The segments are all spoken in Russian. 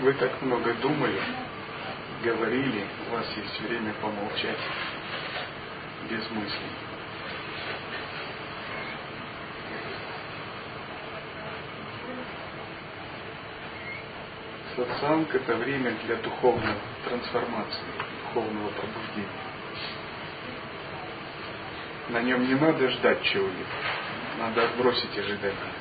Вы так много думали, говорили, у вас есть время помолчать без мыслей. Сатсанг – это время для духовной трансформации, духовного пробуждения. На нем не надо ждать чего-либо, надо отбросить ожидания.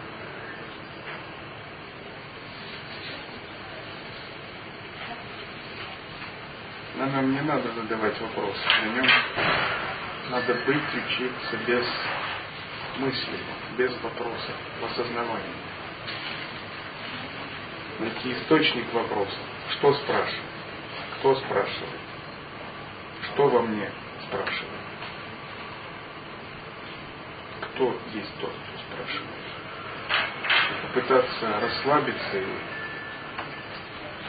На нем не надо задавать вопросы, на нем надо быть, учиться без мысли, без вопросов, в осознавании найти источник вопроса. Что спрашивает? Кто спрашивает? Что во мне спрашивает? Кто есть тот, кто спрашивает? Попытаться расслабиться и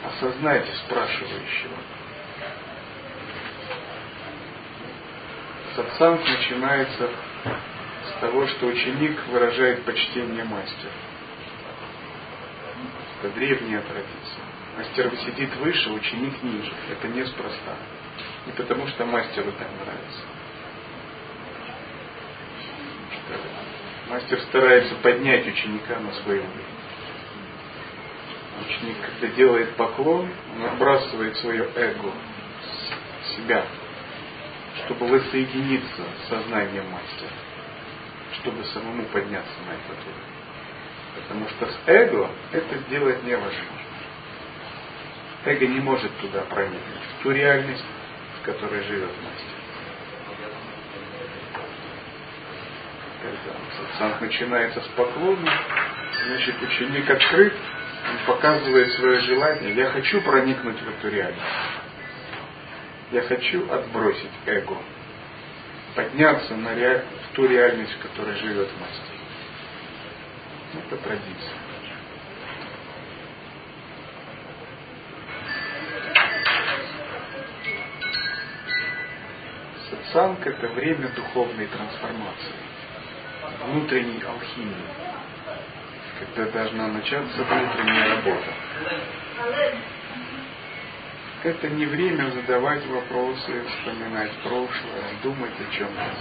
осознать спрашивающего. Сатсанг начинается с того, что ученик выражает почтение мастеру. Это древняя традиция. Мастер сидит выше, ученик ниже. Это неспроста. Не потому, что мастеру так нравится. Мастер старается поднять ученика на свой уровень. Ученик, когда делает поклон, он отбрасывает свое эго, себя, чтобы воссоединиться с сознанием мастера, чтобы самому подняться на этот уровень. Потому что с эго это сделать невозможно. Эго не может туда проникнуть, в ту реальность, в которой живет мастер. Когда сатсанг начинается с поклона, значит ученик открыт, он показывает свое желание, я хочу проникнуть в эту реальность. Я хочу отбросить эго, подняться на ре... в ту реальность, в которой живет мастер. Это традиция. Сатсанг – это время духовной трансформации, внутренней алхимии, когда должна начаться внутренняя работа. Это не время задавать вопросы, вспоминать прошлое, думать о чем-то.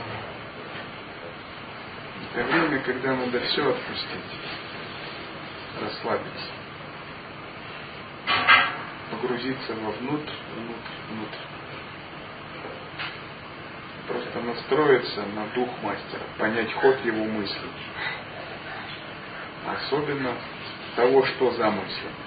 Это время, когда надо все отпустить, расслабиться, погрузиться вовнутрь, внутрь, внутрь. Просто настроиться на дух мастера, понять ход его мыслей. Особенно того, что замыслено.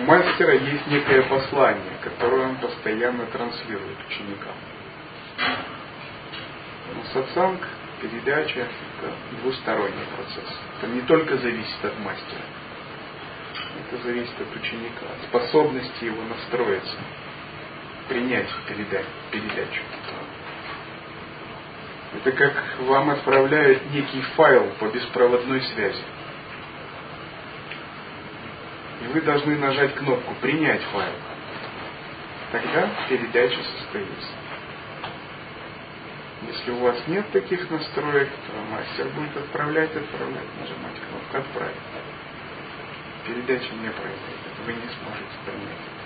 У мастера есть некое послание, которое он постоянно транслирует ученикам. Но сатсанг, передача – это двусторонний процесс. Это не только зависит от мастера, это зависит от ученика, от способности его настроиться, принять передачу. Это как вам отправляют некий файл по беспроводной связи и вы должны нажать кнопку «Принять файл». Тогда передача состоится. Если у вас нет таких настроек, то мастер будет отправлять, отправлять, нажимать кнопку «Отправить». Передача не произойдет, вы не сможете принять.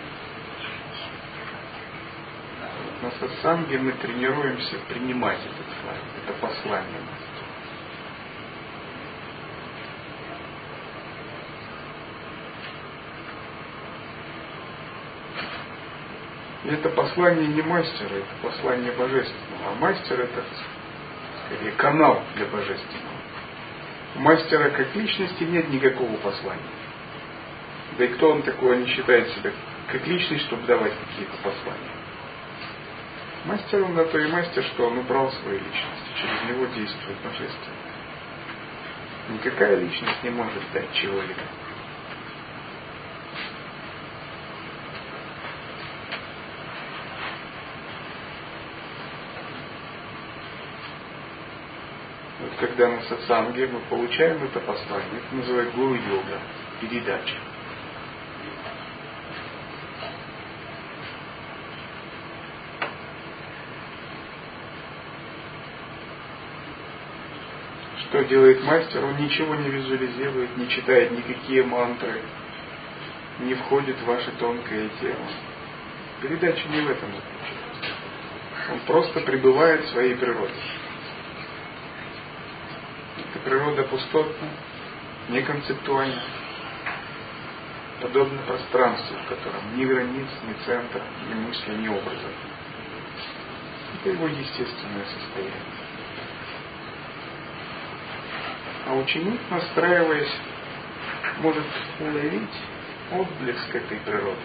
На сатсанге мы тренируемся принимать этот файл, это послание мастера. И это послание не мастера, это послание божественного. А мастер это скорее канал для божественного. У мастера как личности нет никакого послания. Да и кто он такой, не считает себя как личность, чтобы давать какие-то послания. Мастер он на то и мастер, что он убрал свою личность, через него действует божественное. Никакая личность не может дать чего-либо. Когда на сатсанге мы получаем это послание, это называется гуру-йога, передача. Что делает мастер? Он ничего не визуализирует, не читает никакие мантры, не входит в ваше тонкое тело. Передача не в этом заключается. Он просто пребывает в своей природе. Эта природа пустотна, неконцептуальна, подобно пространству, в котором ни границ, ни центра, ни мысли, ни образа. Это его естественное состояние. А ученик, настраиваясь, может уловить отблеск этой природы.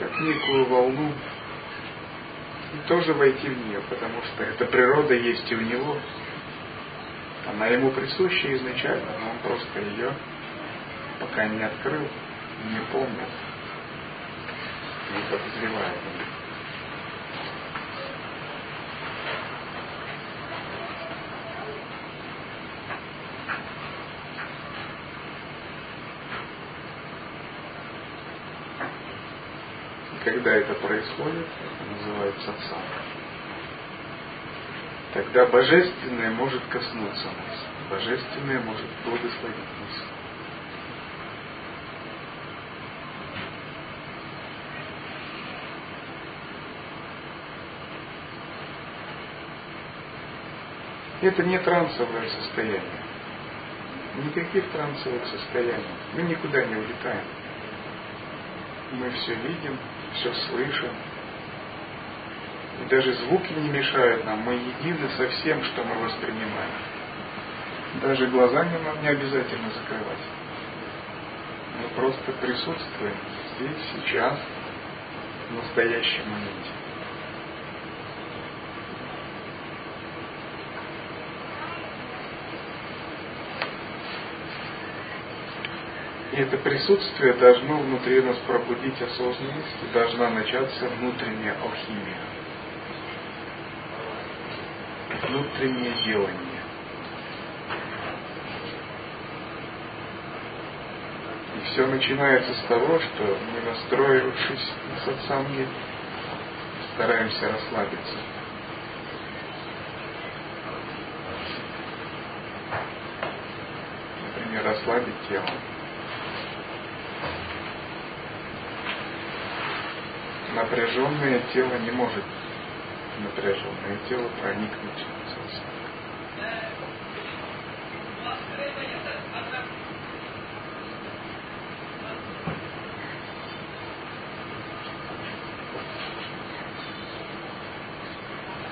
Как некую волну тоже войти в нее, потому что эта природа есть и у него. Она ему присуща изначально, но он просто ее пока не открыл, не помнит, не подозревает. когда это происходит, это называется сатсанг. Тогда божественное может коснуться нас, божественное может благословить нас. Это не трансовое состояние. Никаких трансовых состояний. Мы никуда не улетаем. Мы все видим, все слышим. И даже звуки не мешают нам. Мы едины со всем, что мы воспринимаем. Даже глаза не нам не обязательно закрывать. Мы просто присутствуем здесь, сейчас, в настоящем моменте. И это присутствие должно внутри нас пробудить осознанность, и должна начаться внутренняя алхимия, внутреннее делание. И все начинается с того, что мы, настроившись на сатсанге, стараемся расслабиться. Например, расслабить тело. Напряженное тело не может напряженное тело проникнуть в сатсанг.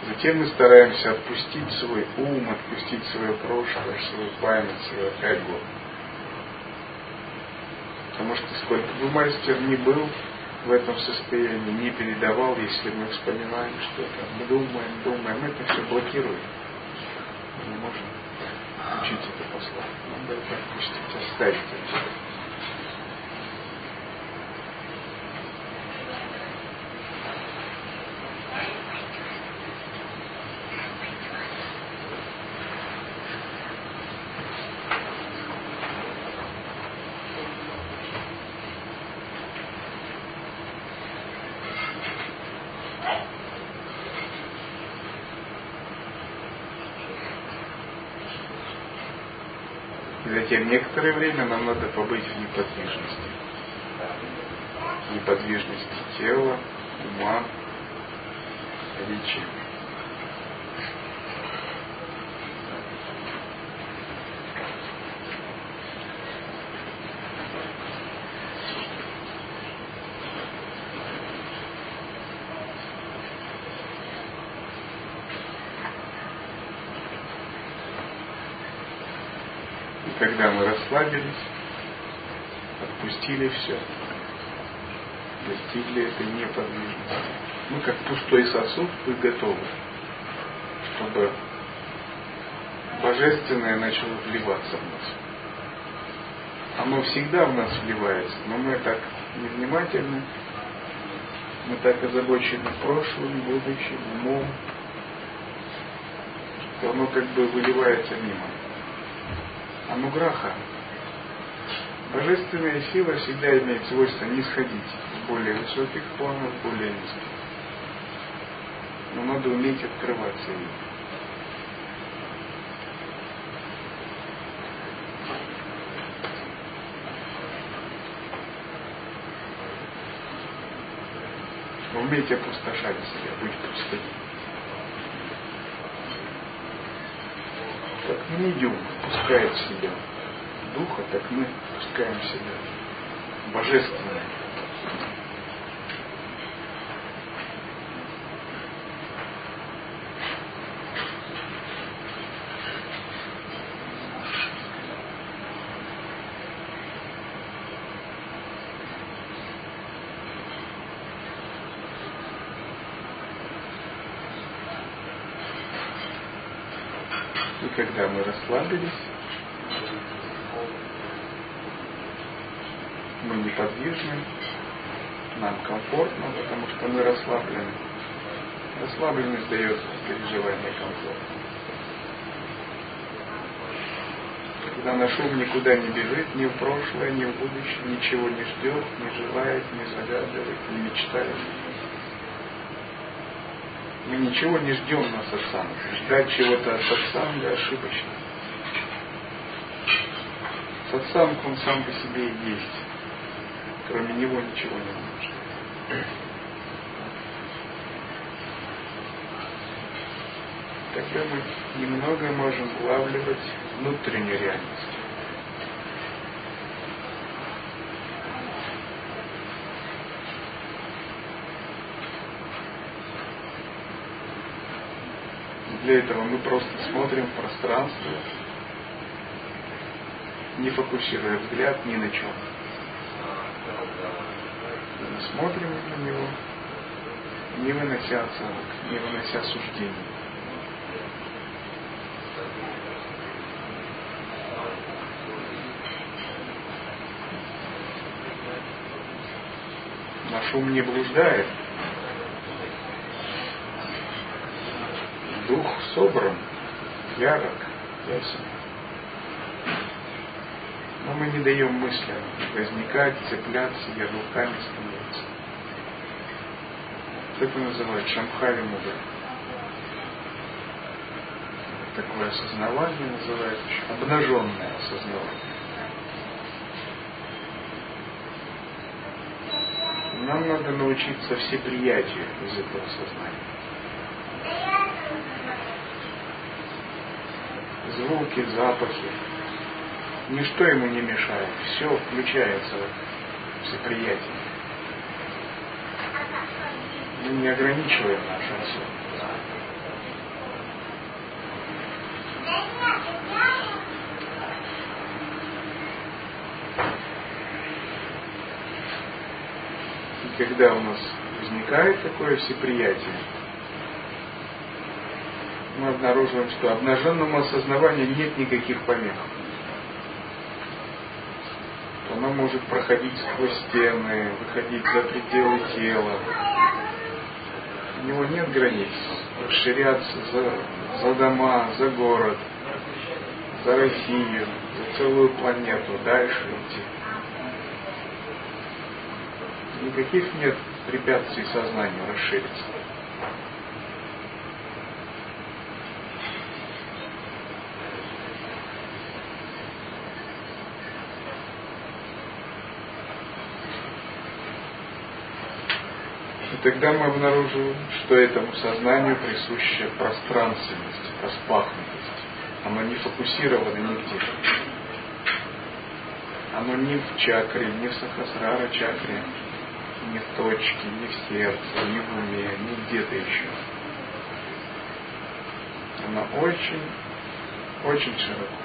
Затем мы стараемся отпустить свой ум, отпустить свое прошлое, свою память, свое эго. Потому что сколько бы мастер ни был, в этом состоянии не передавал, если мы вспоминаем что-то, мы думаем, думаем, это все блокирует. Мы не можем учить это послание. Надо это отпустить, оставить это. Затем некоторое время нам надо побыть в неподвижности. Неподвижности тела, ума, речи. когда мы расслабились, отпустили все, достигли этой неподвижности. Мы как пустой сосуд, вы готовы, чтобы божественное начало вливаться в нас. Оно всегда в нас вливается, но мы так невнимательны, мы так озабочены прошлым, будущим, умом, что оно как бы выливается мимо ануграха, Божественная сила всегда имеет свойство не сходить с более высоких планов, в более низких. Но надо уметь открываться ей. Уметь опустошать себя, быть пустым. Как медиум ну, пускает себя духа, так мы пускаем в себя божественное. когда мы расслабились, мы неподвижны, нам комфортно, потому что мы расслаблены. Расслабленность дает переживание комфорта. Когда наш ум никуда не бежит, ни в прошлое, ни в будущее, ничего не ждет, не желает, не загадывает, не мечтает. Мы ничего не ждем на сатсанг. Ждать чего-то от сатсанга ошибочно. Сатсанг, он сам по себе и есть. Кроме него ничего не нужно. Тогда мы немного можем улавливать внутреннюю реальность. Для этого мы просто смотрим в пространство, не фокусируя взгляд ни на чем. Смотрим на него, не вынося оценок, не вынося суждений. Наш ум не блуждает, дух собран, ярок, ясен. Мы не даем мыслям возникать, цепляться, ярлыками становиться. Это называют шамхави муда. Такое осознавание называется обнаженное осознавание. Нам надо научиться всеприятию из этого сознания. звуки, запахи. Ничто ему не мешает. Все включается в всеприятие. Мы не ограничиваем наш осознанность. И когда у нас возникает такое всеприятие, мы обнаруживаем, что обнаженному осознаванию нет никаких помех. Оно может проходить сквозь стены, выходить за пределы тела. У него нет границ. Расширяться за, за дома, за город, за Россию, за целую планету, дальше идти. Никаких нет препятствий сознанию расшириться. Тогда мы обнаруживаем, что этому сознанию присуща пространственность, распахнутость. Оно не фокусировано нигде. Оно ни в чакре, ни в сахасрара чакре, ни в точке, ни в сердце, ни в уме, ни где-то еще. Оно очень, очень широко.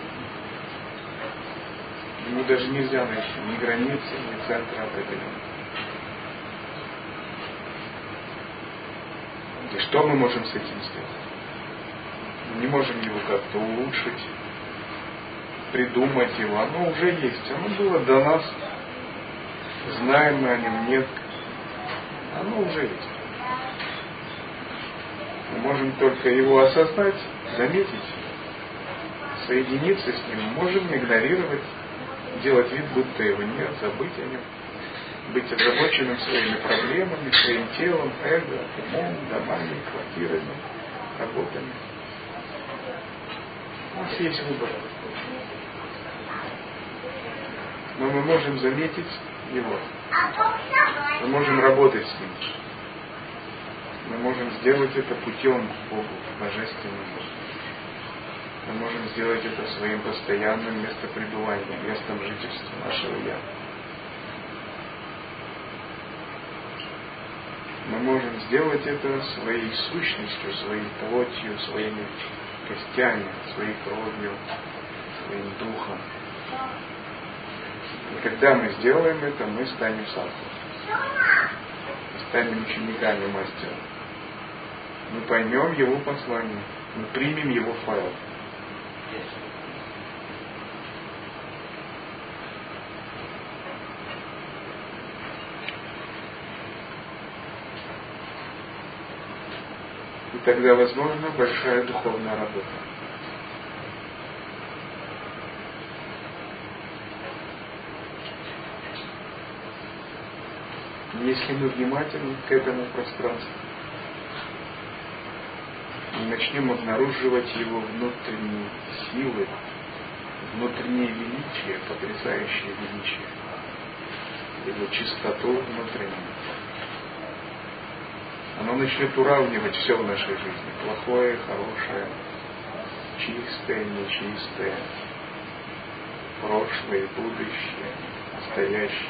Ему даже нельзя найти ни границы, ни центра определенного. И что мы можем с этим сделать? Мы не можем его как-то улучшить, придумать его. Оно уже есть, оно было до нас. Знаем мы о нем, нет. Оно уже есть. Мы можем только его осознать, заметить, соединиться с ним. Можем игнорировать, делать вид, будто его нет, забыть о нем быть озабоченным своими проблемами, своим телом, эго, умом, домами, квартирами, работами. У нас есть выбор. Но мы можем заметить его. Мы можем работать с ним. Мы можем сделать это путем Богу Божественному. Мы можем сделать это своим постоянным местопребыванием, местом жительства нашего Я. Мы можем сделать это своей сущностью, своей плотью, своими костями, своей кровью, своим духом. И когда мы сделаем это, мы станем садху. Станем учениками мастера. Мы поймем его послание, мы примем его файл. Тогда возможна большая духовная работа. Если мы внимательны к этому пространству, и начнем обнаруживать его внутренние силы, внутреннее величие, потрясающее величие, его чистоту внутреннюю, оно начнет уравнивать все в нашей жизни. Плохое, хорошее, чистое, нечистое, прошлое, будущее, настоящее.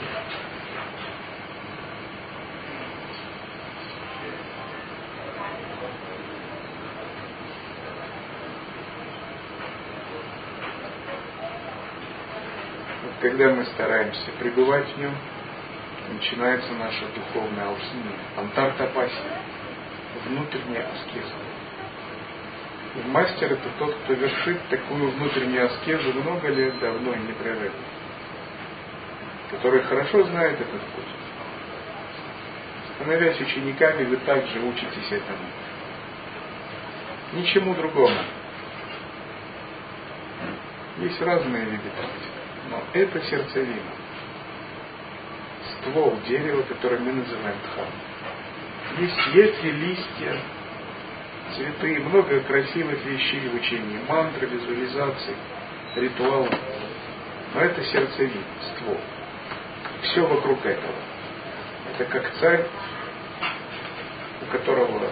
Когда мы стараемся пребывать в нем, начинается наша духовная алхимия, антартапасия, внутренняя аскеза. И мастер это тот, кто вершит такую внутреннюю аскезу много лет давно и непрерывно, который хорошо знает этот путь. Становясь учениками, вы также учитесь этому. Ничему другому. Есть разные виды практик, но это сердцевина ствол дерева, который мы называем дхармой. Есть ветви, листья, цветы, много красивых вещей в учении, мантры, визуализации, ритуалы. Но это сердцевина, ствол. Все вокруг этого. Это как царь, у которого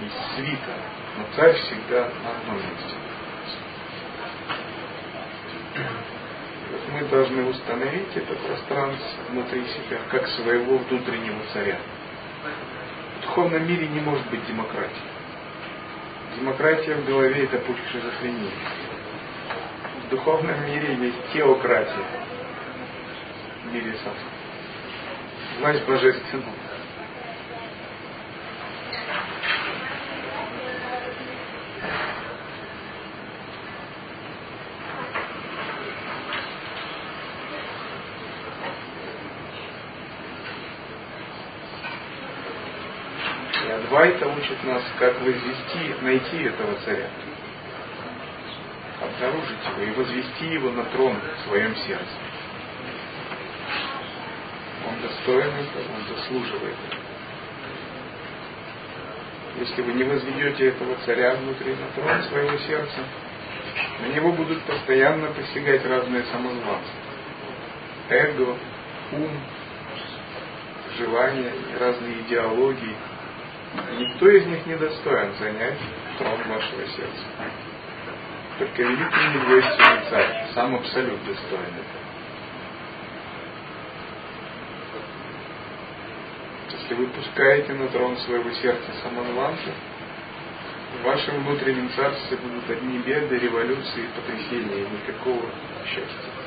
есть свита, но царь всегда на одном месте мы должны установить это пространство внутри себя, как своего внутреннего царя. В духовном мире не может быть демократии. Демократия в голове – это путь к шизофрении. В духовном мире есть теократия. В мире сам. Власть божественная. Адвайта учит нас, как возвести, найти этого царя, обнаружить его и возвести его на трон в своем сердце. Он достоин этого, он заслуживает этого. Если вы не возведете этого царя внутри на трон своего сердца, на него будут постоянно посягать разные самозванцы. Эго, ум, желания, разные идеологии – Никто из них не достоин занять трон вашего сердца. Только великий невежественный царь, сам абсолют достоин. Если вы пускаете на трон своего сердца самозванца, в вашем внутреннем царстве будут одни беды, революции, потрясения, никакого счастья.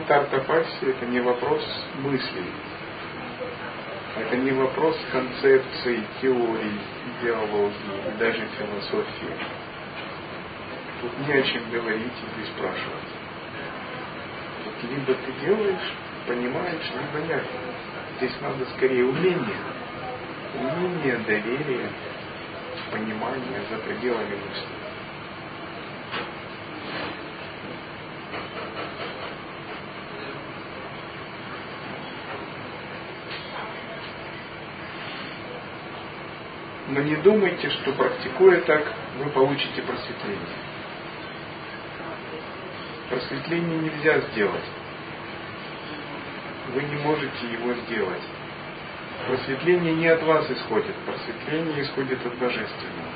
И это антартопасия, это не вопрос мыслей. Это не вопрос концепций, теорий, идеологии и даже философии. Тут не о чем говорить или спрашивать. Тут либо ты делаешь, понимаешь, либо нет. Здесь надо скорее умение. Умение, доверие, понимание за пределами мысли. Но не думайте, что практикуя так, вы получите просветление. Просветление нельзя сделать. Вы не можете его сделать. Просветление не от вас исходит, просветление исходит от Божественного.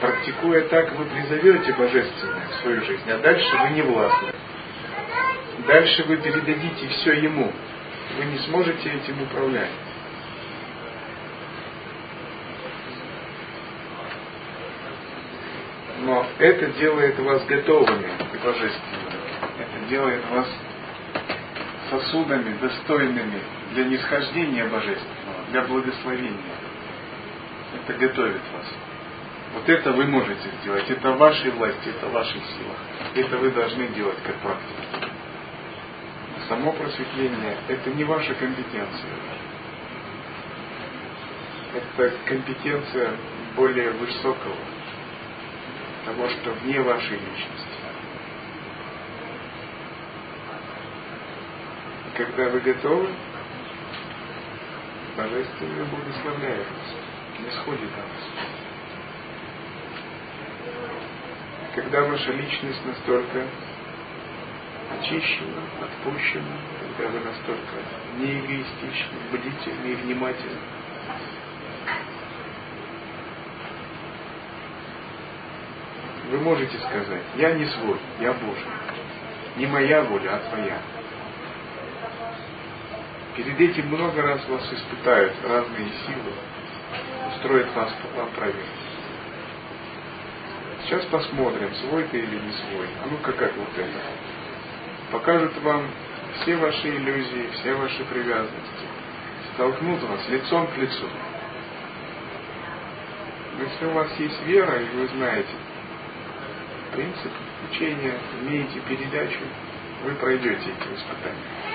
Практикуя так, вы призовете Божественное в свою жизнь, а дальше вы не властны. Дальше вы передадите все Ему. Вы не сможете этим управлять. Но это делает вас готовыми к Божественному. Это делает вас сосудами, достойными для нисхождения Божественного, для благословения. Это готовит вас. Вот это вы можете сделать. Это в вашей власти, это в ваших силах. Это вы должны делать как практику. Само просветление – это не ваша компетенция. Это компетенция более высокого, того, что вне вашей личности. И когда вы готовы, Божественное благословляет вас, не сходит от вас. Когда ваша личность настолько очищена, отпущена, когда вы настолько не бдительны и внимательны, вы можете сказать, я не свой, я Божий. Не моя воля, а твоя. Перед этим много раз вас испытают разные силы, устроят вас вам проверку. Сейчас посмотрим, свой ты или не свой. А ну-ка как вот это. Покажут вам все ваши иллюзии, все ваши привязанности. Столкнут вас лицом к лицу. Если у вас есть вера, и вы знаете принцип учения, имеете передачу, вы пройдете эти испытания.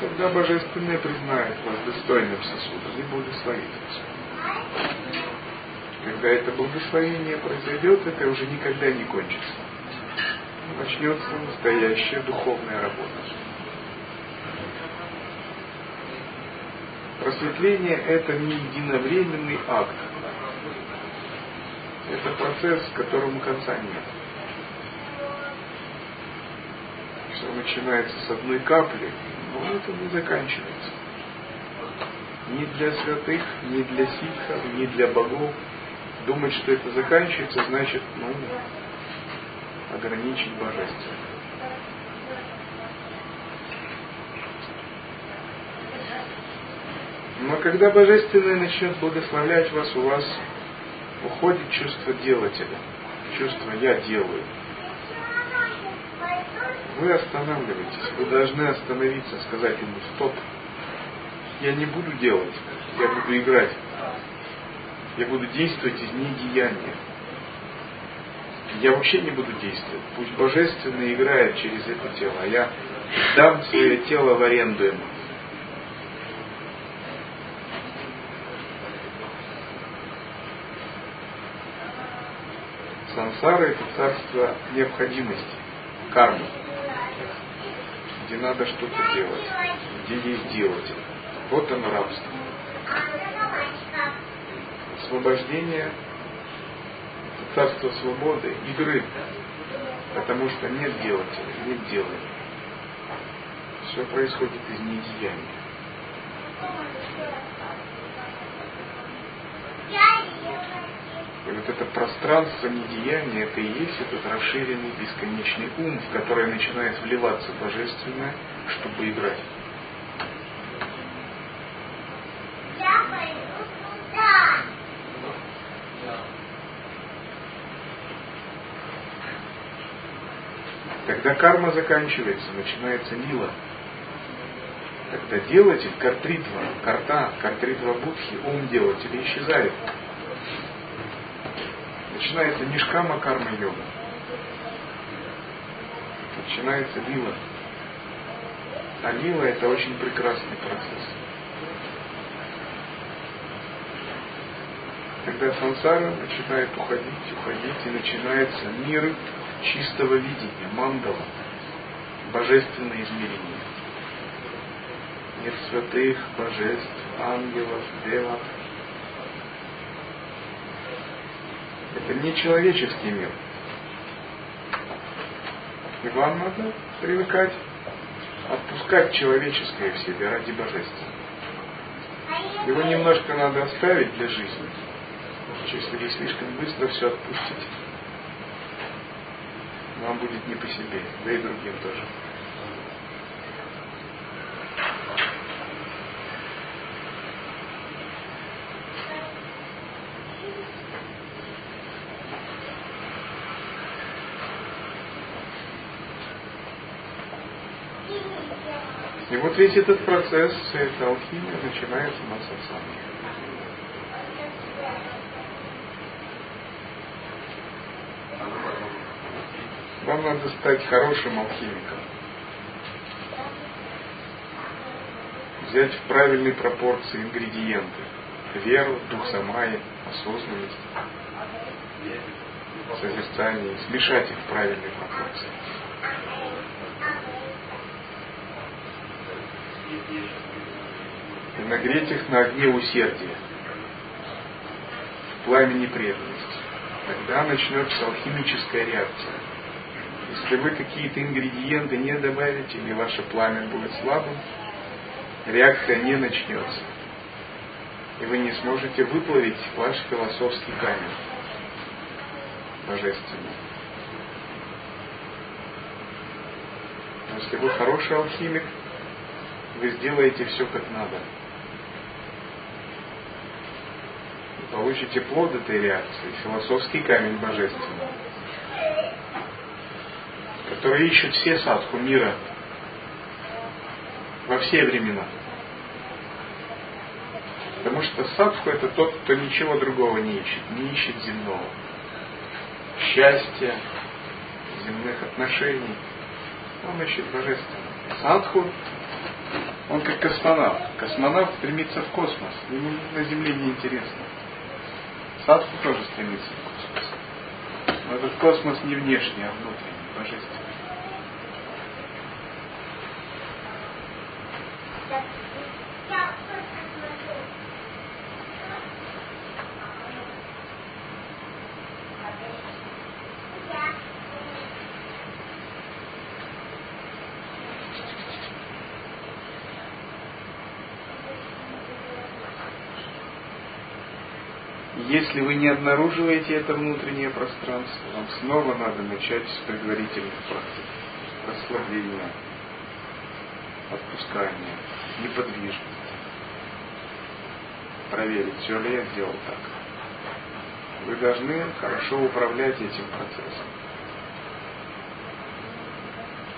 Тогда Божественное признает вас достойным сосудом и благословит вас. Когда это благословение произойдет, это уже никогда не кончится. Начнется настоящая духовная работа. Просветление – это не единовременный акт. Это процесс, которому конца нет. Все начинается с одной капли, но это не заканчивается. Ни для святых, ни для ситхов, ни для богов. Думать, что это заканчивается, значит, ну, ограничить божественное. Но когда Божественное начнет благословлять вас, у вас уходит чувство делателя, чувство «я делаю». Вы останавливаетесь, вы должны остановиться, сказать ему «стоп». Я не буду делать, я буду играть. Я буду действовать из недеяния. Я вообще не буду действовать. Пусть Божественный играет через это тело, а я дам свое тело в аренду ему. Сансара – это царство необходимости, кармы где надо что-то делать, где есть делатель. Вот оно рабство. Освобождение – царство свободы, игры, потому что нет делателя, нет делания. Все происходит из недеяния. И вот это пространство недеяния, это и есть этот расширенный бесконечный ум, в который начинает вливаться божественное, чтобы играть. Когда карма заканчивается, начинается лила. Когда делатель, картритва, карта, картритва будхи, ум делателя исчезает начинается нишкама карма йога. Начинается лила. А лила это очень прекрасный процесс. Когда сансара начинает уходить, уходить, и начинается мир чистого видения, мандала, божественное измерение. мир святых, божеств, ангелов, девов. Это не человеческий мир. И вам надо привыкать отпускать человеческое в себе ради божественного. Его немножко надо оставить для жизни. Если вы слишком быстро все отпустите, вам будет не по себе, да и другим тоже. И вот весь этот процесс, эта алхимия начинается у нас от самого. Вам надо стать хорошим алхимиком. Взять в правильной пропорции ингредиенты. Веру, дух самаи, осознанность, созерцание, смешать их в правильной пропорции. И нагреть их на огне усердия, в пламени преданности. Тогда начнется алхимическая реакция. Если вы какие-то ингредиенты не добавите или ваше пламя будет слабым, реакция не начнется. И вы не сможете выплавить ваш философский камень божественный. Если вы хороший алхимик, вы сделаете все как надо. И получите плод этой реакции, философский камень божественный, который ищут все садху мира во все времена. Потому что садху это тот, кто ничего другого не ищет, не ищет земного. Счастья, земных отношений. Он ищет божественное. Садху он как космонавт. Космонавт стремится в космос. Ему на Земле не Садху тоже стремится в космос. Но этот космос не внешний, а внутренний, божественный. Если вы не обнаруживаете это внутреннее пространство, вам снова надо начать с предварительных практик. Расслабления, отпускания, неподвижности. Проверить, все ли я сделал так. Вы должны хорошо управлять этим процессом,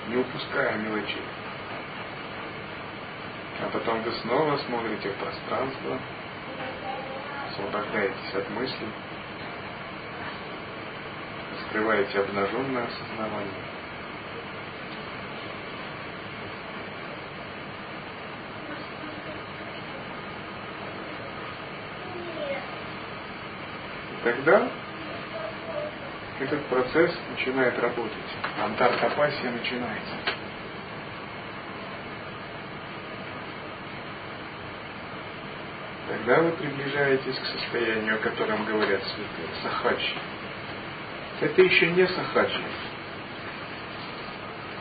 не упуская мелочей. А потом вы снова смотрите в пространство, освобождаетесь от мыслей, раскрываете обнаженное осознавание. И тогда этот процесс начинает работать. Антартапасия начинается. Тогда вы приближаетесь к состоянию, о котором говорят святые, сахачи. Это еще не сахачи.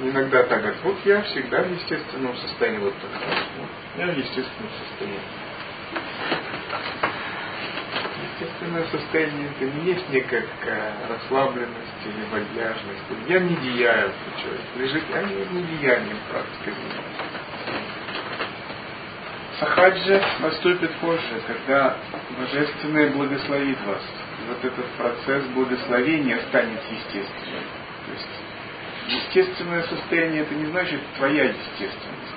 Иногда так говорят, вот я всегда в естественном состоянии, вот так. Вот, я в естественном состоянии. Естественное состояние это не есть некая расслабленность или вальяжность. Я не деяю, человек лежит, я не, не деянием практикой занимаюсь. Сахаджа наступит позже, когда Божественное благословит вас. И вот этот процесс благословения станет естественным. То есть естественное состояние это не значит твоя естественность.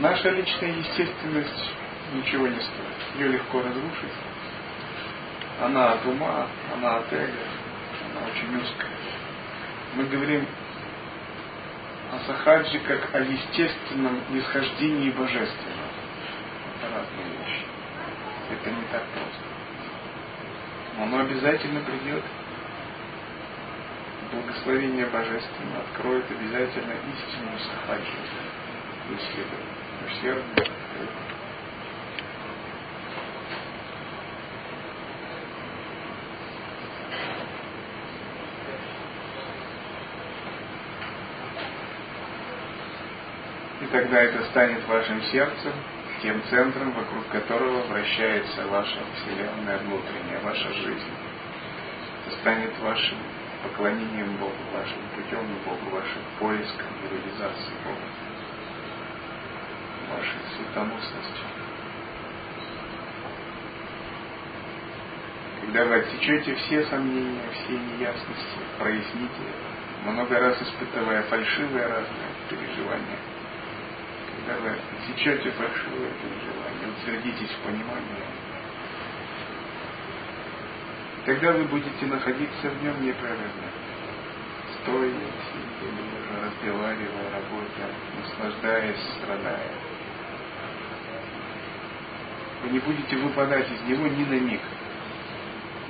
Наша личная естественность ничего не стоит. Ее легко разрушить. Она от ума, она от эго, она очень узкая. Мы говорим о сахаджи как о естественном нисхождении божественного. Это разные вещи. Это не так просто. Но оно обязательно придет. Благословение Божественное откроет обязательно истинную сахаджи в исследовании. усердно. И тогда это станет вашим сердцем, тем центром, вокруг которого вращается ваша Вселенная внутренняя, ваша жизнь. Это станет вашим поклонением Богу, вашим путем Богу, вашим поиском и реализацией Бога, вашей светоносностью. Когда вы отсечете все сомнения, все неясности, проясните много раз испытывая фальшивые разные переживания, когда вы отсечете фальшивые переживания, утвердитесь в понимании, Тогда вы будете находиться в нем непрерывно, стоя, сидя, разговаривая, работая, наслаждаясь, страдая. Вы не будете выпадать из него ни на миг.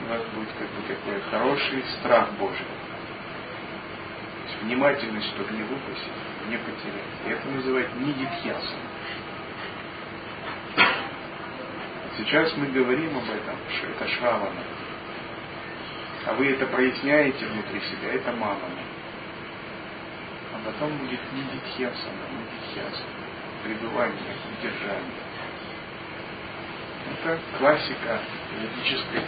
У вас будет как бы такой хороший страх Божий. Внимательность, чтобы не выпустить, не потерять. И это называют нидитхьясом. Сейчас мы говорим об этом, что это шравана а вы это проясняете внутри себя, это мамана. А потом будет нидитхьясана, нидитхьясана, пребывание, удержание. Это классика ведической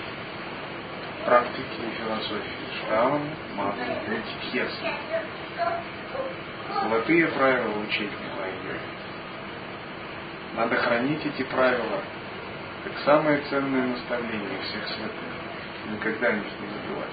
практики и философии. Штавам, мама, нидитхьясана. Золотые правила учения йоги. Надо хранить эти правила как самое ценное наставление всех святых никогда их не забывать.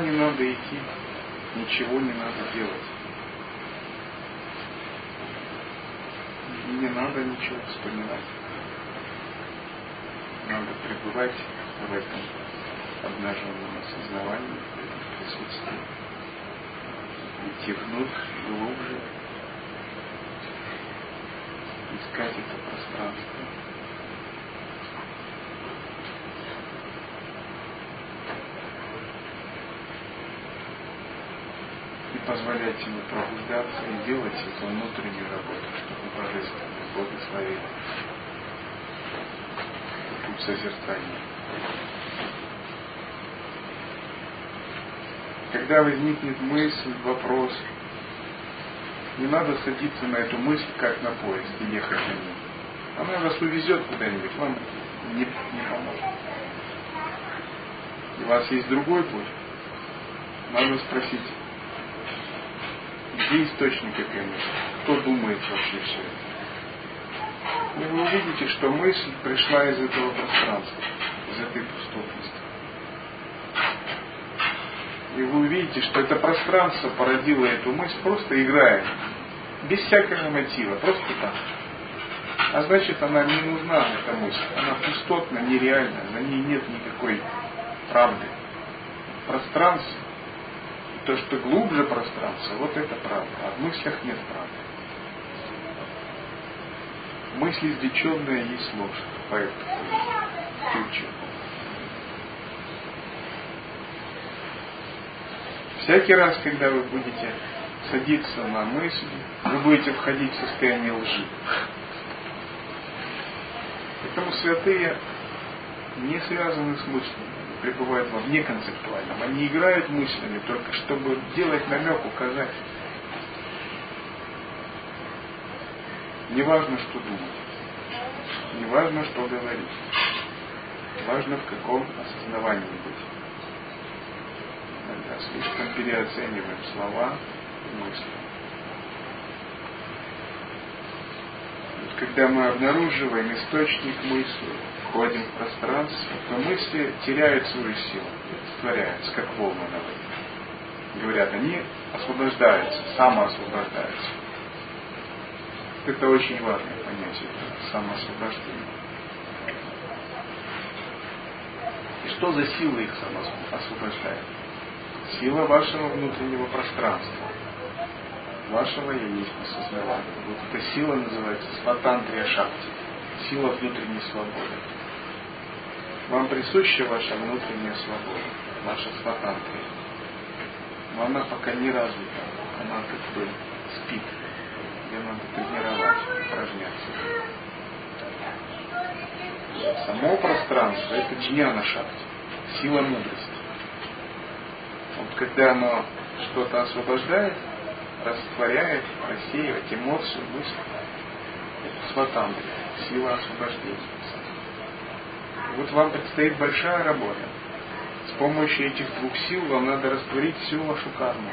Не надо идти, ничего не надо делать. И не надо ничего вспоминать. Надо пребывать в этом обнаженном осознавании, присутствии. Идти внутрь, глубже, искать это пространство. Позволять ему пробуждаться и делать эту внутреннюю работу, чтобы Божественное благословило путь созерцания. Когда возникнет мысль, вопрос, не надо садиться на эту мысль, как на поезд, и ехать на ней. Она вас увезет куда-нибудь, вам не, не поможет. У вас есть другой путь. Надо спросить, где источник этой мысли? Кто думает вообще все это? И вы увидите, что мысль пришла из этого пространства, из этой пустотности. И вы увидите, что это пространство породило эту мысль, просто играя, без всякого мотива, просто так. А значит, она не нужна, эта мысль. Она пустотна, нереальна, на ней нет никакой правды. Пространство то, что глубже пространства, вот это правда. А в мыслях нет правды. Мысль извлеченная есть ложь. Поэтому ключ. Всякий раз, когда вы будете садиться на мысль, вы будете входить в состояние лжи. Поэтому святые не связаны с мыслями пребывают во вне концептуальном. Они играют мыслями только чтобы делать намек, указать. Не важно, что думать. Не важно, что говорить. Важно, в каком осознавании быть. Иногда слишком переоцениваем слова и мысли. когда мы обнаруживаем источник мысли, входим в пространство, то мысли теряют свою силу, растворяются, как волны на воде. Говорят, они освобождаются, самоосвобождаются. Это очень важное понятие, самоосвобождение. И что за сила их самоосвобождает? Сила вашего внутреннего пространства Вашего я есть осознавания. Вот эта сила называется сватантрия шакти. Сила внутренней свободы. Вам присуща ваша внутренняя свобода, ваша сватантрия. Но она пока не развита. Она как бы спит. Ее надо тренировать, упражняться. Само пространство – это джняна шакти, сила мудрости. Вот когда оно что-то освобождает, растворяет, рассеивает эмоцию, мысль, это сватандрия, сила освобождения. Вот вам предстоит большая работа. С помощью этих двух сил вам надо растворить всю вашу карму.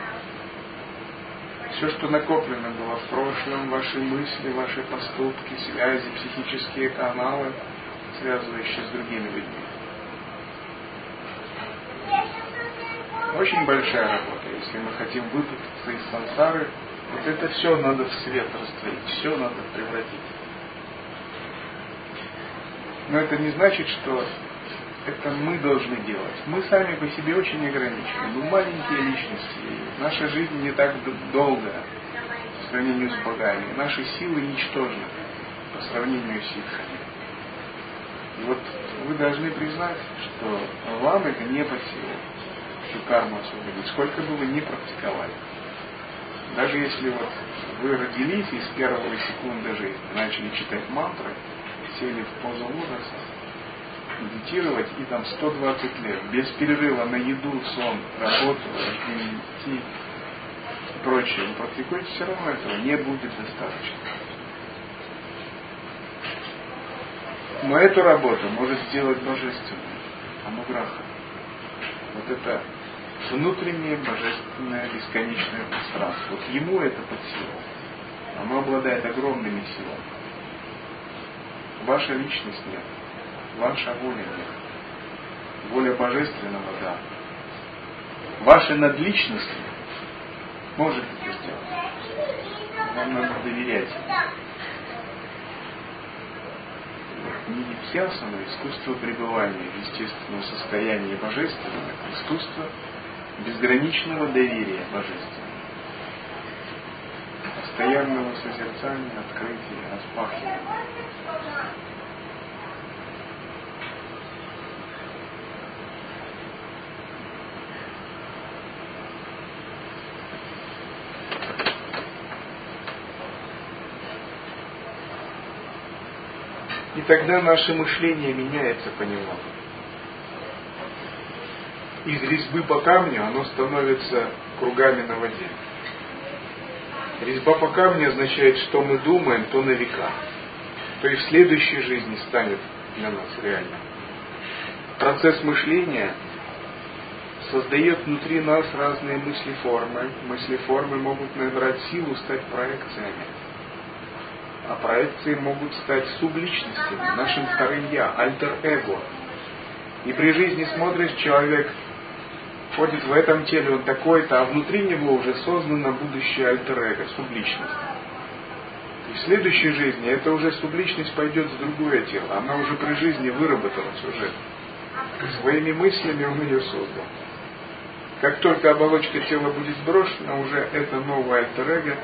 Все, что накоплено было в прошлом, ваши мысли, ваши поступки, связи, психические каналы, связывающие с другими людьми. Очень большая работа. Если мы хотим выпутаться из сансары, вот это все надо в свет растворить, все надо превратить. Но это не значит, что это мы должны делать. Мы сами по себе очень ограничены. Мы маленькие личности. Наша жизнь не так долгая по сравнению с богами. Наши силы ничтожны по сравнению с их. И вот вы должны признать, что вам это не по силу, всю карму освободить, сколько бы вы ни практиковали. Даже если вот вы родились и с первой секунды жизни начали читать мантры, сели в позу лотоса, медитировать и там 120 лет, без перерыва на еду, сон, работу, идти и прочее, вы практикуете, все равно этого не будет достаточно. Но эту работу может сделать божественный, Амуграха. Вот это внутреннее божественное бесконечное пространство. Вот ему это под силу. Оно обладает огромными силами. Ваша личность нет. Ваша воля нет. Воля божественного, да. Ваша надличность может это сделать. Вам надо доверять. Нидипсиасана, искусство пребывания в естественном состоянии божественного, искусство безграничного доверия божественному постоянного созерцания, открытия, распахивания. И тогда наше мышление меняется понемногу. Из резьбы по камню оно становится кругами на воде. Резьба по камню означает, что мы думаем, то на века. То есть в следующей жизни станет для нас реально. Процесс мышления создает внутри нас разные мысли-формы. Мысли-формы могут набрать силу, стать проекциями. А проекции могут стать субличностями, нашим вторым я, альтер-эго. И при жизни смотришь, человек ходит в этом теле, он такой-то, а внутри него уже создана будущее альтер-эго, субличность. И в следующей жизни эта уже субличность пойдет в другое тело. Она уже при жизни выработала сюжет. Своими мыслями он ее создал. Как только оболочка тела будет сброшена, уже это новое альтер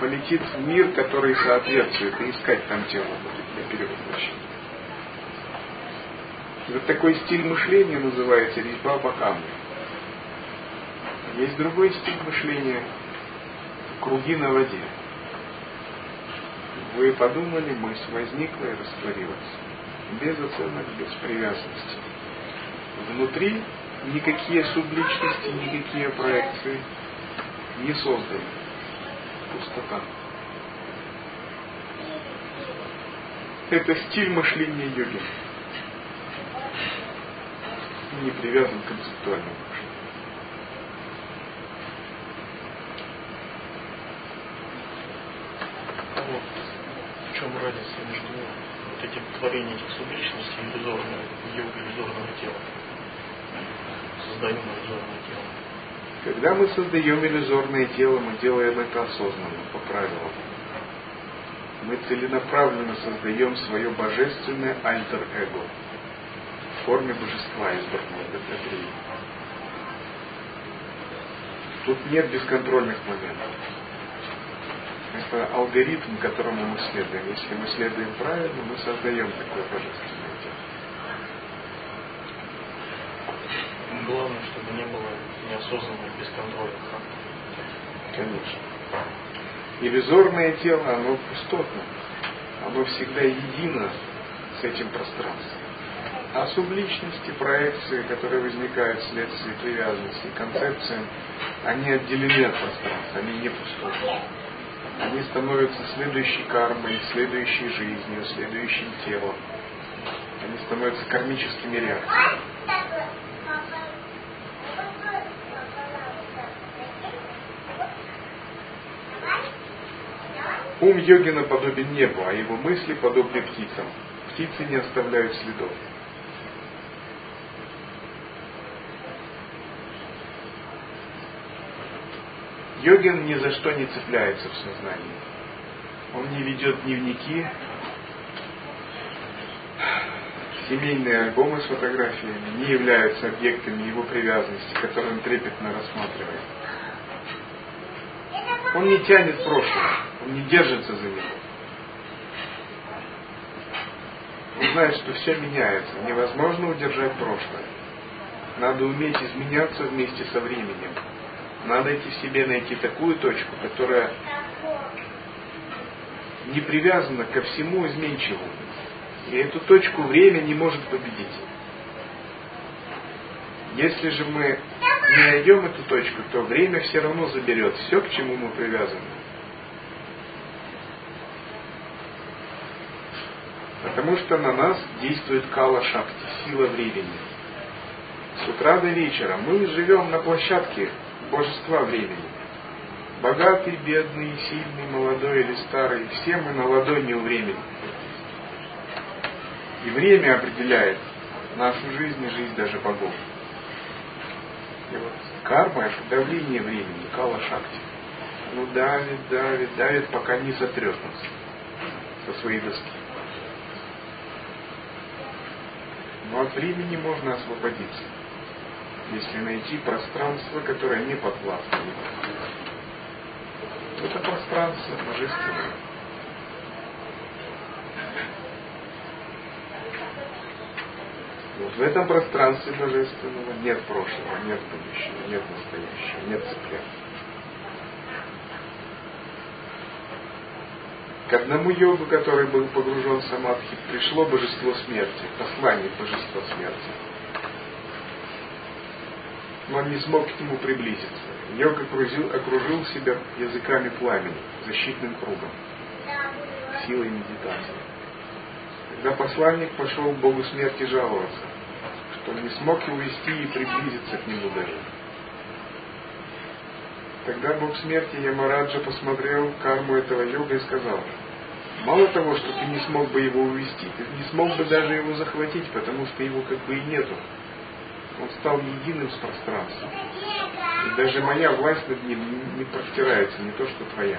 полетит в мир, который соответствует, и искать там тело будет для перевоплощения. Вот такой стиль мышления называется резьба по камню. Есть другой стиль мышления. Круги на воде. Вы подумали, мысль возникла и растворилась. Без оценок, без привязанности. Внутри никакие субличности, никакие проекции не созданы. Пустота. Это стиль мышления йоги. Не привязан к концептуальному чем разница между вот этим творением субличности иллюзорного, йога иллюзорного тела? Создаем иллюзорное тело. Когда мы создаем иллюзорное тело, мы делаем это осознанно, по правилам. Мы целенаправленно создаем свое божественное альтер-эго. в форме божества избранного Дататрии. Тут нет бесконтрольных моментов. Это алгоритм, которому мы следуем. Если мы следуем правильно, мы создаем такое божественное тело. Главное, чтобы не было неосознанных бесконтрольных актов. Конечно. Иллюзорное тело, оно пустотно. Оно всегда едино с этим пространством. А субличности, проекции, которые возникают вследствие привязанности к концепциям, они отделены от пространства, они не пустотны. Они становятся следующей кармой, следующей жизнью, следующим телом. Они становятся кармическими реакциями. Ум йогина подобен небу, а его мысли подобны птицам. Птицы не оставляют следов. Йогин ни за что не цепляется в сознании. Он не ведет дневники, семейные альбомы с фотографиями не являются объектами его привязанности, которые он трепетно рассматривает. Он не тянет прошлое, он не держится за него. Он знает, что все меняется, невозможно удержать прошлое. Надо уметь изменяться вместе со временем. Надо идти в себе найти такую точку, которая не привязана ко всему изменчивому. И эту точку время не может победить. Если же мы не найдем эту точку, то время все равно заберет все, к чему мы привязаны. Потому что на нас действует кала шакти, сила времени. С утра до вечера мы живем на площадке божества времени. Богатый, бедный, сильный, молодой или старый, все мы на ладони у времени. И время определяет нашу жизнь и жизнь даже богов. И вот карма это давление времени, кала шакти. Ну давит, давит, давит, пока не сотрет нас со своей доски. Но от времени можно освободиться если найти пространство, которое не подвластно Это пространство божественное. Вот в этом пространстве божественного нет прошлого, нет будущего, нет настоящего, нет цепляния. К одному йогу, который был погружен в самадхи, пришло божество смерти, послание божества смерти но не смог к нему приблизиться. Йог окружил, окружил себя языками пламени, защитным кругом, силой медитации. Когда посланник пошел к Богу смерти жаловаться, что не смог его вести и приблизиться к нему даже. Тогда Бог смерти Ямараджа посмотрел карму этого йога и сказал, мало того, что ты не смог бы его увести, ты не смог бы даже его захватить, потому что его как бы и нету он стал единым с пространством. И даже моя власть над ним не простирается, не то что твоя.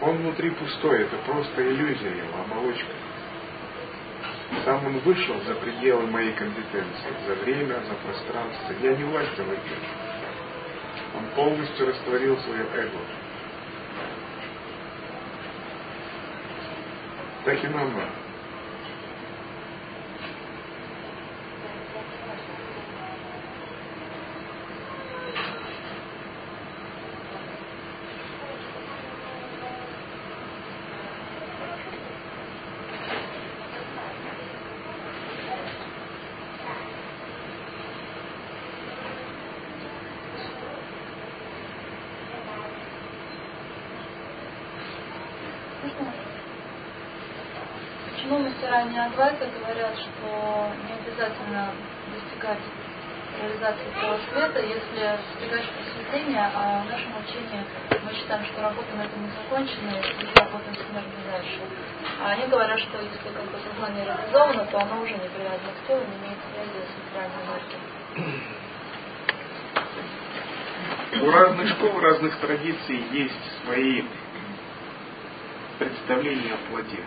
Он внутри пустой, это просто иллюзия его, оболочка. Сам он вышел за пределы моей компетенции, за время, за пространство. Я не властен этим. Он полностью растворил свое эго. Так и нам. Не Адвайта говорят, что не обязательно достигать реализации света, если достигаешь просветления, а в нашем учении мы считаем, что работа на этом не закончена, и работаем смертно дальше. А они говорят, что если как бы сознание реализовано, то оно уже не привязано к телу, не имеет связи с материальной энергией. У разных школ, разных традиций есть свои представления о плоде.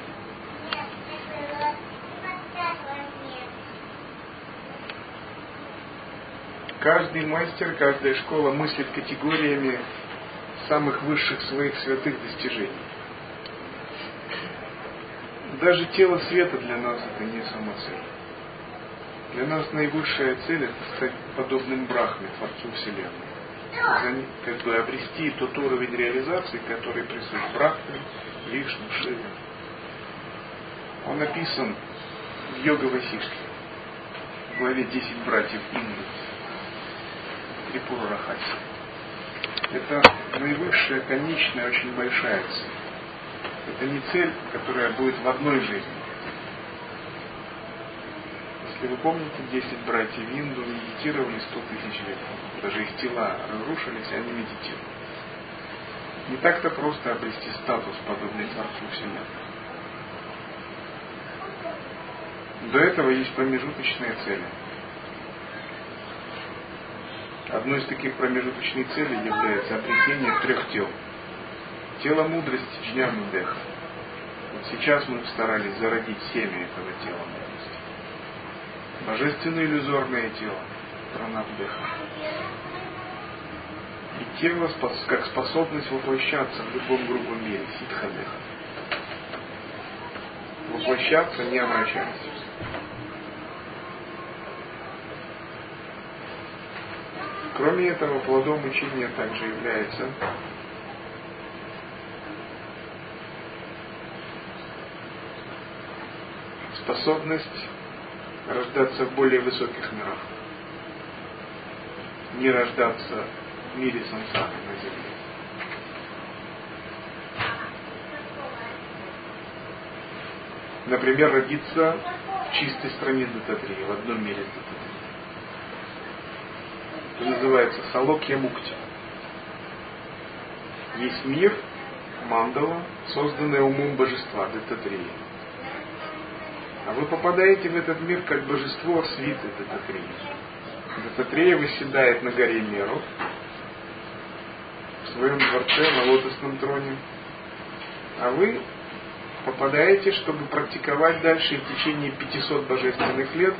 Каждый мастер, каждая школа мыслит категориями самых высших своих святых достижений. Даже тело света для нас это не самоцель. Для нас наивысшая цель это стать подобным Брахме, Творцу Вселенной. Как бы обрести тот уровень реализации, который присущ Брахме, Вишну, Шиве. Он написан в Йога Васишке, в главе 10 братьев Инды, Трипура Рахаси. Это наивысшая, конечная, очень большая цель. Это не цель, которая будет в одной жизни. Если вы помните, 10 братьев Инду медитировали 100 тысяч лет. Даже их тела разрушились, они медитируют. Не так-то просто обрести статус, подобный Творцу Вселенной. До этого есть промежуточные цели. Одной из таких промежуточных целей является обретение трех тел. Тело мудрости Джняна Деха. Вот сейчас мы старались зародить семя этого тела мудрости. Божественное иллюзорное тело Пранабдеха. И тело как способность воплощаться в любом грубом мире, Ситхадеха. Воплощаться, не омрачаясь. Кроме этого, плодом учения также является способность рождаться в более высоких мирах. Не рождаться в мире сансары на земле. Например, родиться в чистой стране Дататрии, в одном мире Дататрии. Называется Салокья Мукти. Есть мир, мандала, созданная умом божества, Дататрии. А вы попадаете в этот мир как божество свиты Дататрии. Дататрея выседает на горе Меру, в своем дворце на лотосном троне. А вы попадаете, чтобы практиковать дальше в течение 500 божественных лет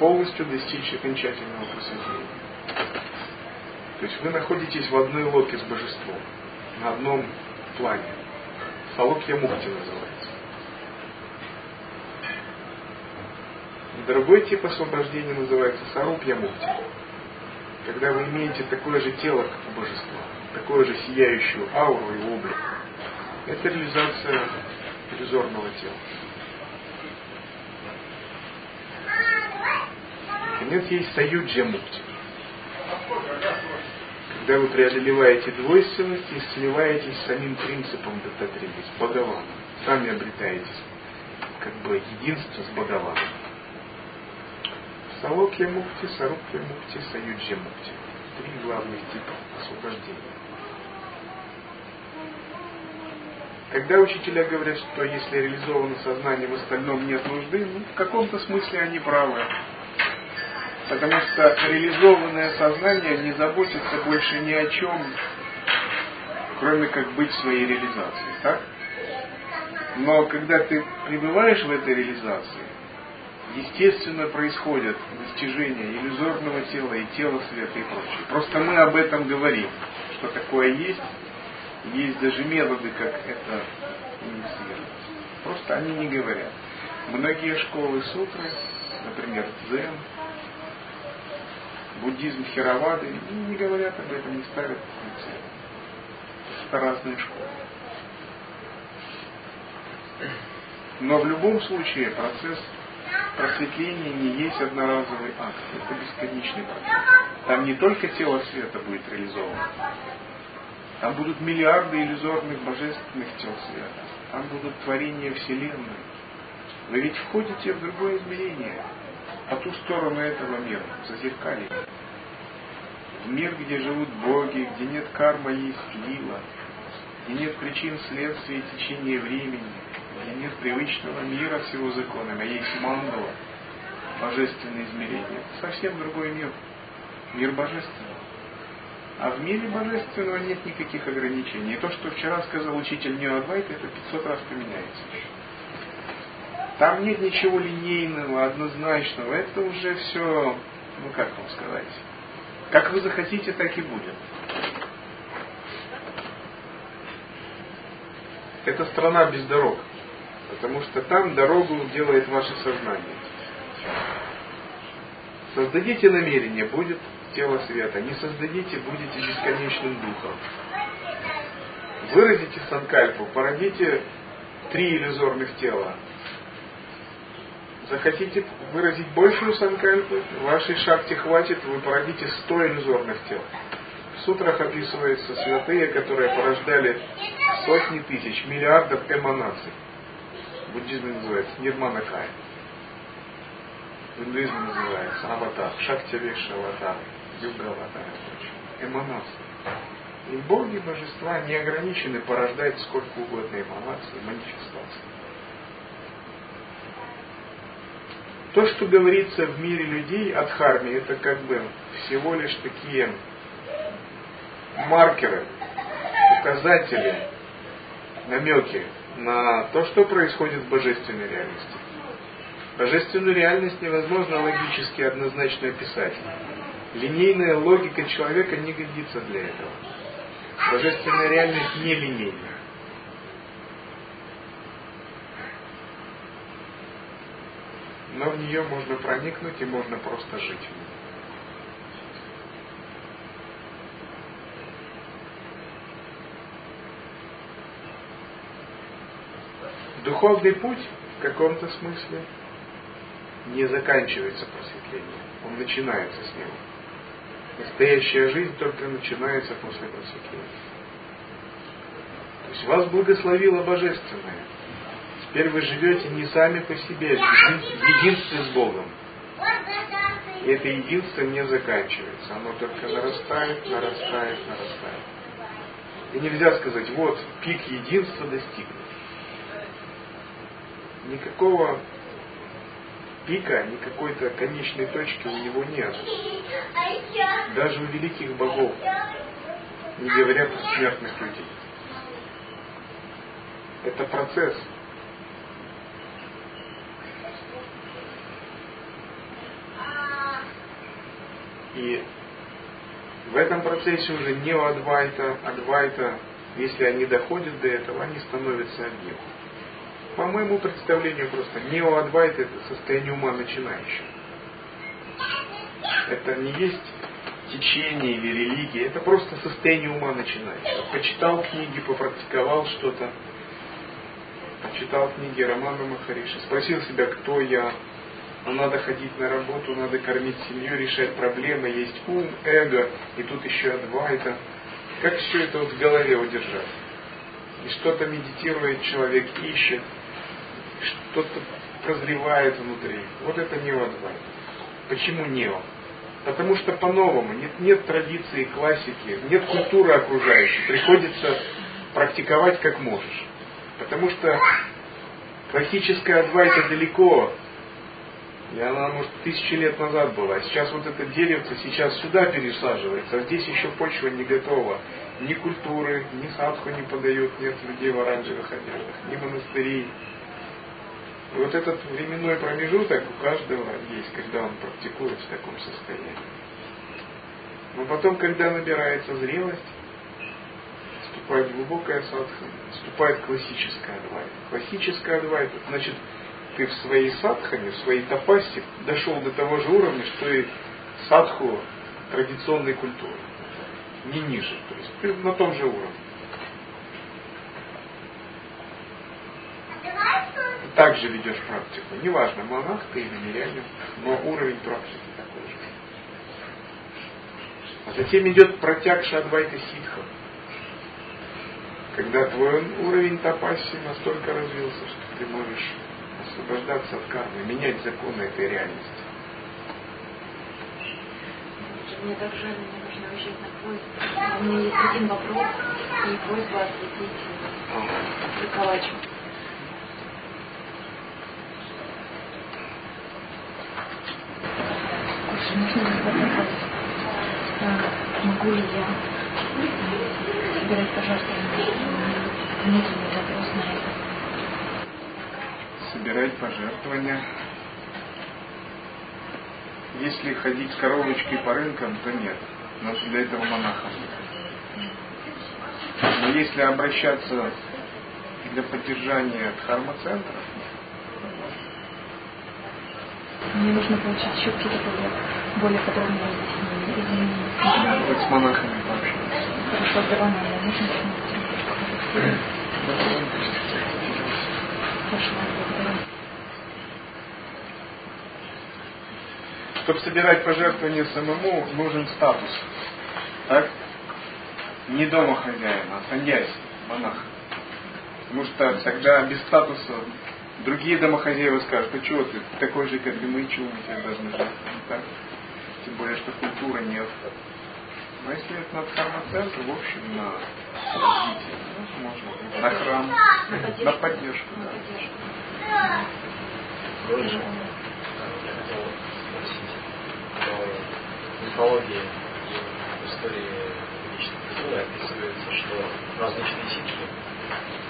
полностью достичь окончательного просветления. То есть вы находитесь в одной лодке с божеством, на одном плане. Салокья Мухти называется. Другой тип освобождения называется Сарупья Мухти. Когда вы имеете такое же тело, как у божества, такое же сияющую ауру и облик. Это реализация иллюзорного тела. Наконец есть Саюджа Мукти когда вы преодолеваете двойственность и сливаетесь с самим принципом Дататрии, с Бхагаваном, сами обретаете как бы единство с Бхагаваном. Салокья Мукти, Сарукья Мукти, Саюджья Мукти. Три главных типа освобождения. Когда учителя говорят, что если реализовано сознание, в остальном нет нужды, ну, в каком-то смысле они правы. Потому что реализованное сознание не заботится больше ни о чем, кроме как быть своей реализации. Так? Но когда ты пребываешь в этой реализации, естественно происходят достижения иллюзорного тела и тела света и прочее. Просто мы об этом говорим, что такое есть. Есть даже методы, как это инициировать. Просто они не говорят. Многие школы сутры, например, дзен, буддизм Херавады, не говорят об этом, не ставят цель. Это разные школы. Но в любом случае процесс просветления не есть одноразовый акт, это бесконечный процесс. Там не только тело света будет реализовано, там будут миллиарды иллюзорных божественных тел света, там будут творения Вселенной. Вы ведь входите в другое измерение, по ту сторону этого мира, в зазеркалье. В мир, где живут боги, где нет карма, есть лила, где нет причин, следствий и течения времени, где нет привычного мира с его законами, а есть мандала, божественное измерение. Это совсем другой мир, мир божественного. А в мире божественного нет никаких ограничений. И то, что вчера сказал учитель Ньюадвайта, это 500 раз поменяется. Там нет ничего линейного, однозначного. Это уже все, ну как вам сказать, Как вы захотите, так и будет. Это страна без дорог, потому что там дорогу делает ваше сознание. Создадите намерение, будет тело света. Не создадите, будете бесконечным духом. Выразите санкальпу, породите три иллюзорных тела. Захотите выразить большую санкальпу, вашей шахте хватит, вы породите сто иллюзорных тел. В сутрах описываются святые, которые порождали сотни тысяч, миллиардов эманаций. В буддизме называется нирманакая. В индуизме называется аватар, шактивеша аватар, юга аватар Эманации. И боги, божества не ограничены порождать сколько угодно эманаций, манифестаций. То, что говорится в мире людей от Харми, это как бы всего лишь такие маркеры, указатели, намеки на то, что происходит в божественной реальности. Божественную реальность невозможно логически однозначно описать. Линейная логика человека не годится для этого. Божественная реальность не линейна. Но в нее можно проникнуть и можно просто жить в ней. Духовный путь в каком-то смысле не заканчивается просветлением, он начинается с него. Настоящая жизнь только начинается после просветления. То есть вас благословило Божественное. Теперь вы живете не сами по себе, в единстве с Богом. И это единство не заканчивается. Оно только нарастает, нарастает, нарастает. И нельзя сказать, вот, пик единства достигнут. Никакого пика, ни какой-то конечной точки у него нет. Даже у великих богов, не говоря про смертных людей. Это процесс. И в этом процессе уже не у Адвайта, Адвайта, если они доходят до этого, они становятся одним по моему представлению просто неоадвайт это состояние ума начинающего. Это не есть течение или религия, это просто состояние ума начинающего. Почитал книги, попрактиковал что-то, почитал книги Романа Махариши, спросил себя, кто я, но надо ходить на работу, надо кормить семью, решать проблемы, есть ум, эго, и тут еще адвайта. Как все это вот в голове удержать? И что-то медитирует человек, ищет, что-то прозревает внутри. Вот это неоадвайта. Почему нео? Потому что по-новому, нет, нет традиции, классики, нет культуры окружающей. Приходится практиковать как можешь. Потому что классическая адвайта далеко, и она, может, тысячи лет назад была. Сейчас вот это деревце сейчас сюда пересаживается, а здесь еще почва не готова. Ни культуры, ни садху не подают, нет людей в оранжевых одеждах, ни монастырей, и вот этот временной промежуток у каждого есть, когда он практикует в таком состоянии. Но потом, когда набирается зрелость, вступает глубокая садха, вступает классическая адвайта. Классическая адвайта, значит, ты в своей садхане, в своей тапасе дошел до того же уровня, что и садху традиционной культуры. Не ниже. То есть ты на том же уровне. также ведешь практику. Неважно, монах ты или мирянин, но уровень практики такой же. А затем идет протяг Шадвайта Ситха. Когда твой уровень тапаси настолько развился, что ты можешь освобождаться от кармы, менять законы этой реальности. Мне так жаль, мне нужно уезжать на поезд. У меня есть один вопрос и просьба осветить Николаевичу. можно попробовать, могу ли я собирать пожертвования? Внутренний вопрос на это. Собирать пожертвования. Если ходить с коробочкой по рынкам, то нет. Надо для этого монахом. Но если обращаться для поддержания дхарма-центра, мне нужно получить еще какие-то более, более подробные разъяснения. Вот с монахами пообщаться. Хорошо, давай нам нужно. Чтобы собирать пожертвования самому, нужен статус. Так? Не дома хозяина, а саньяси, монах. Потому что тогда без статуса другие домохозяева скажут, а чего ты такой же, как и мы, чего мы тебя должны жертвовать? Так? Тем более, что культура нет. Но если это на дхарма-центр, в общем, на развитие, ну, можно на храм, на поддержку. Да. Больше, я хотел спросить, в мифологии и в истории личной культуры описывается, что различные ситхи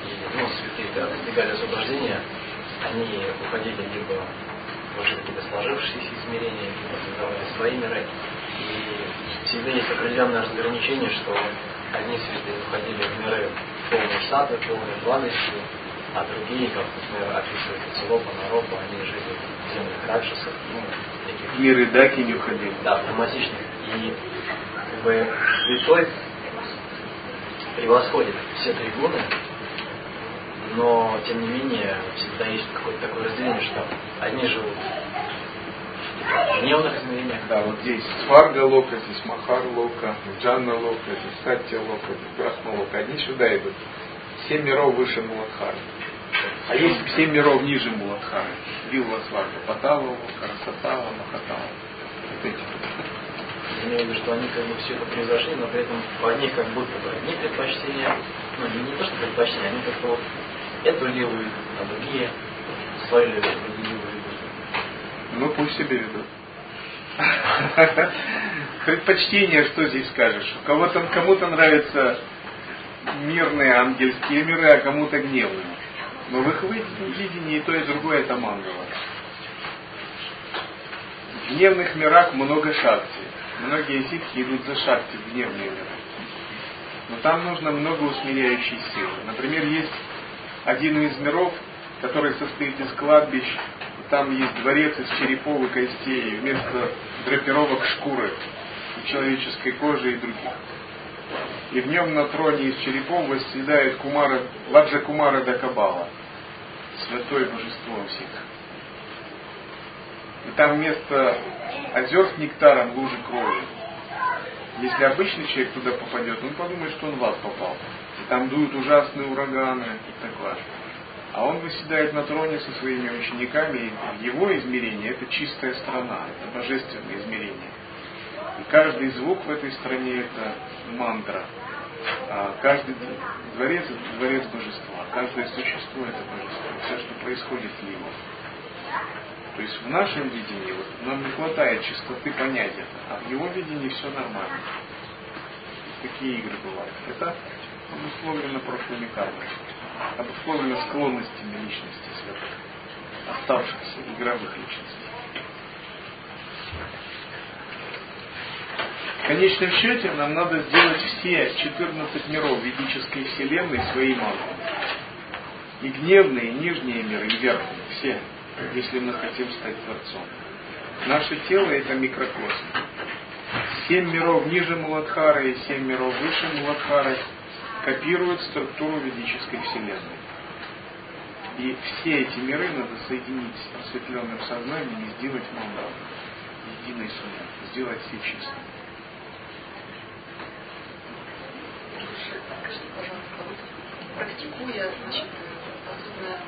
и ну, святые, когда достигали освобождения, они уходили либо в какие-то сложившиеся измерения, либо создавали свои миры. И всегда есть определенное разграничение, что одни святые уходили в миры полные сады, полные благости, а другие, как, например, описывает Ацелопа, Наропа, они жили в землях Ракшасов, ну, таких... Миры Даки не уходили. Да, драматичных. И как бы святой превосходит все три гуны, но тем не менее всегда есть какое-то такое разделение, что одни живут гневных измерениях. Да, вот здесь Сварга Лока, здесь Махар Лока, Джанна Лока, здесь Сатья Лока, здесь Брахма Лока. Одни сюда идут. Семь миров выше Муладхары. А есть семь миров ниже Муладхары. Вилла Сварга, Патава Лока, Расатава, Махатава. Вот эти. Я имею в виду, что они как бы все это произошли, но при этом у одних как будто бы одни предпочтения, ну не, не то, что предпочтения, они как-то вот эту левую, а другие левую, другие Ну пусть себе ведут. Предпочтение, что здесь скажешь? Кому-то нравятся мирные ангельские миры, а кому-то гневные. Но в их видении и то, и другое это мангала. В гневных мирах много шакти. Многие ситхи идут за шакти в гневные миры. Но там нужно много усмиряющей силы. Например, есть один из миров, который состоит из кладбищ. Там есть дворец из черепов и костей, вместо драпировок шкуры, человеческой кожи и других. И в нем на троне из черепов восседает Кумара, Ладжа Кумара Дакабала, святое божество всех. И там вместо озер с нектаром лужи крови. Если обычный человек туда попадет, он подумает, что он в ад попал и там дуют ужасные ураганы и такое. А он выседает на троне со своими учениками, и его измерении это чистая страна, это божественное измерение. И каждый звук в этой стране это мантра. А каждый дворец это дворец божества, каждое существо это божество, все, что происходит в него. То есть в нашем видении вот, нам не хватает чистоты понять это, а в его видении все нормально. Такие игры бывают. Это обусловлено прошлыми кармами, обусловлено склонностями личности святых, оставшихся игровых личностей. В конечном счете нам надо сделать все 14 миров ведической вселенной своей магией. И гневные, и нижние миры, и верхние, все, если мы хотим стать Творцом. Наше тело это микрокосм. Семь миров ниже Муладхары и семь миров выше Муладхары копируют структуру ведической вселенной. И все эти миры надо соединить с просветленным сознанием и сделать мандалу, единой суммой, сделать все чисто. Практикуя, значит, подобное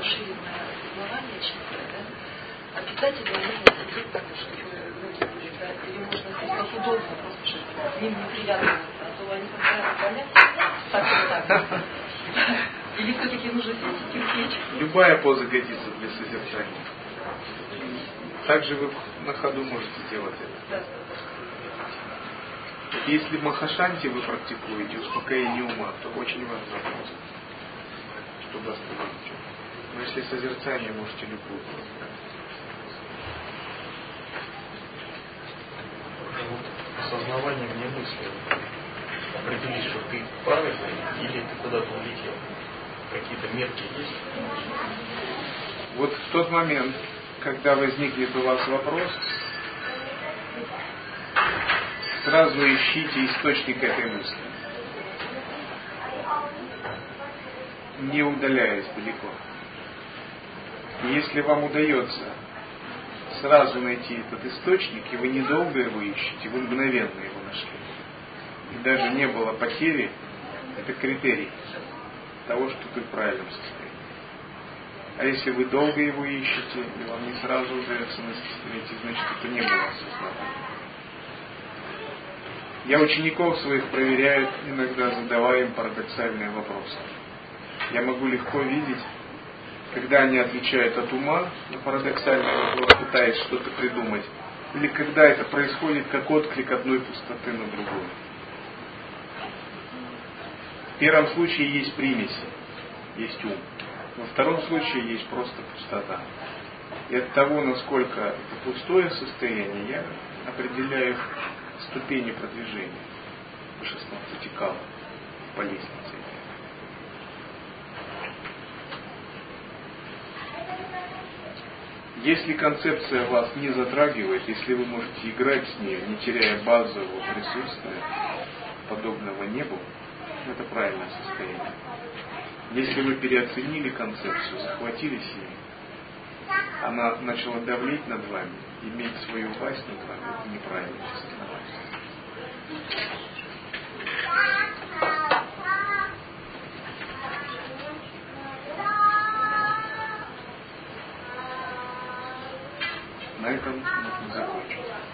расширенное сознание чистое, да, обязательно нужно следить так, чтобы ноги были, да, или можно как удобно, просто с ним неприятно или все-таки нужно терпеть? Любая поза годится для созерцания. Также вы на ходу можете делать это. Если махашанти вы практикуете, успокоение ума, то очень важно, чтобы остановить. Но если созерцание, можете любую Осознавание вне мысли определить, что ты правильный или ты куда-то улетел? Какие-то метки есть? Вот в тот момент, когда возникнет у вас вопрос, сразу ищите источник этой мысли. Не удаляясь далеко. Если вам удается сразу найти этот источник, и вы недолго его ищете, вы мгновенно его нашли. И даже не было потери, это критерий того, что ты в правильном состоянии. А если вы долго его ищете, и вам не сразу удается найти, значит это не было осознавания. Я учеников своих проверяю, иногда задавая им парадоксальные вопросы. Я могу легко видеть, когда они отвечают от ума на парадоксальный вопрос, пытаясь что-то придумать, или когда это происходит как отклик одной пустоты на другую. В первом случае есть примеси, есть ум. Во втором случае есть просто пустота. И от того, насколько это пустое состояние, я определяю ступени продвижения по 16 кал по лестнице. Если концепция вас не затрагивает, если вы можете играть с ней, не теряя базового присутствия, подобного небу, это правильное состояние. Если вы переоценили концепцию, захватились ей, она начала давлеть над вами, иметь свою власть над вами, это неправильное состояние. На этом можно закончить.